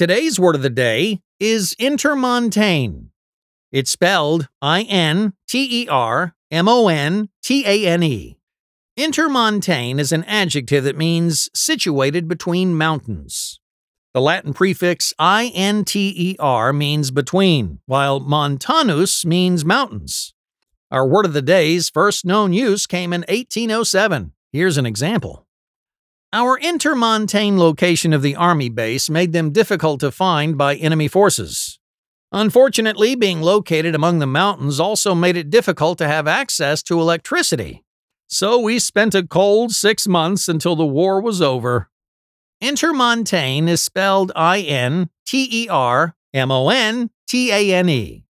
Today's word of the day is intermontane. It's spelled I N T E R M O N T A N E. Intermontane is an adjective that means situated between mountains. The Latin prefix inter means between, while montanus means mountains. Our word of the day's first known use came in 1807. Here's an example. Our intermontane location of the Army base made them difficult to find by enemy forces. Unfortunately, being located among the mountains also made it difficult to have access to electricity. So we spent a cold six months until the war was over. Intermontane is spelled I N T E R M O N T A N E.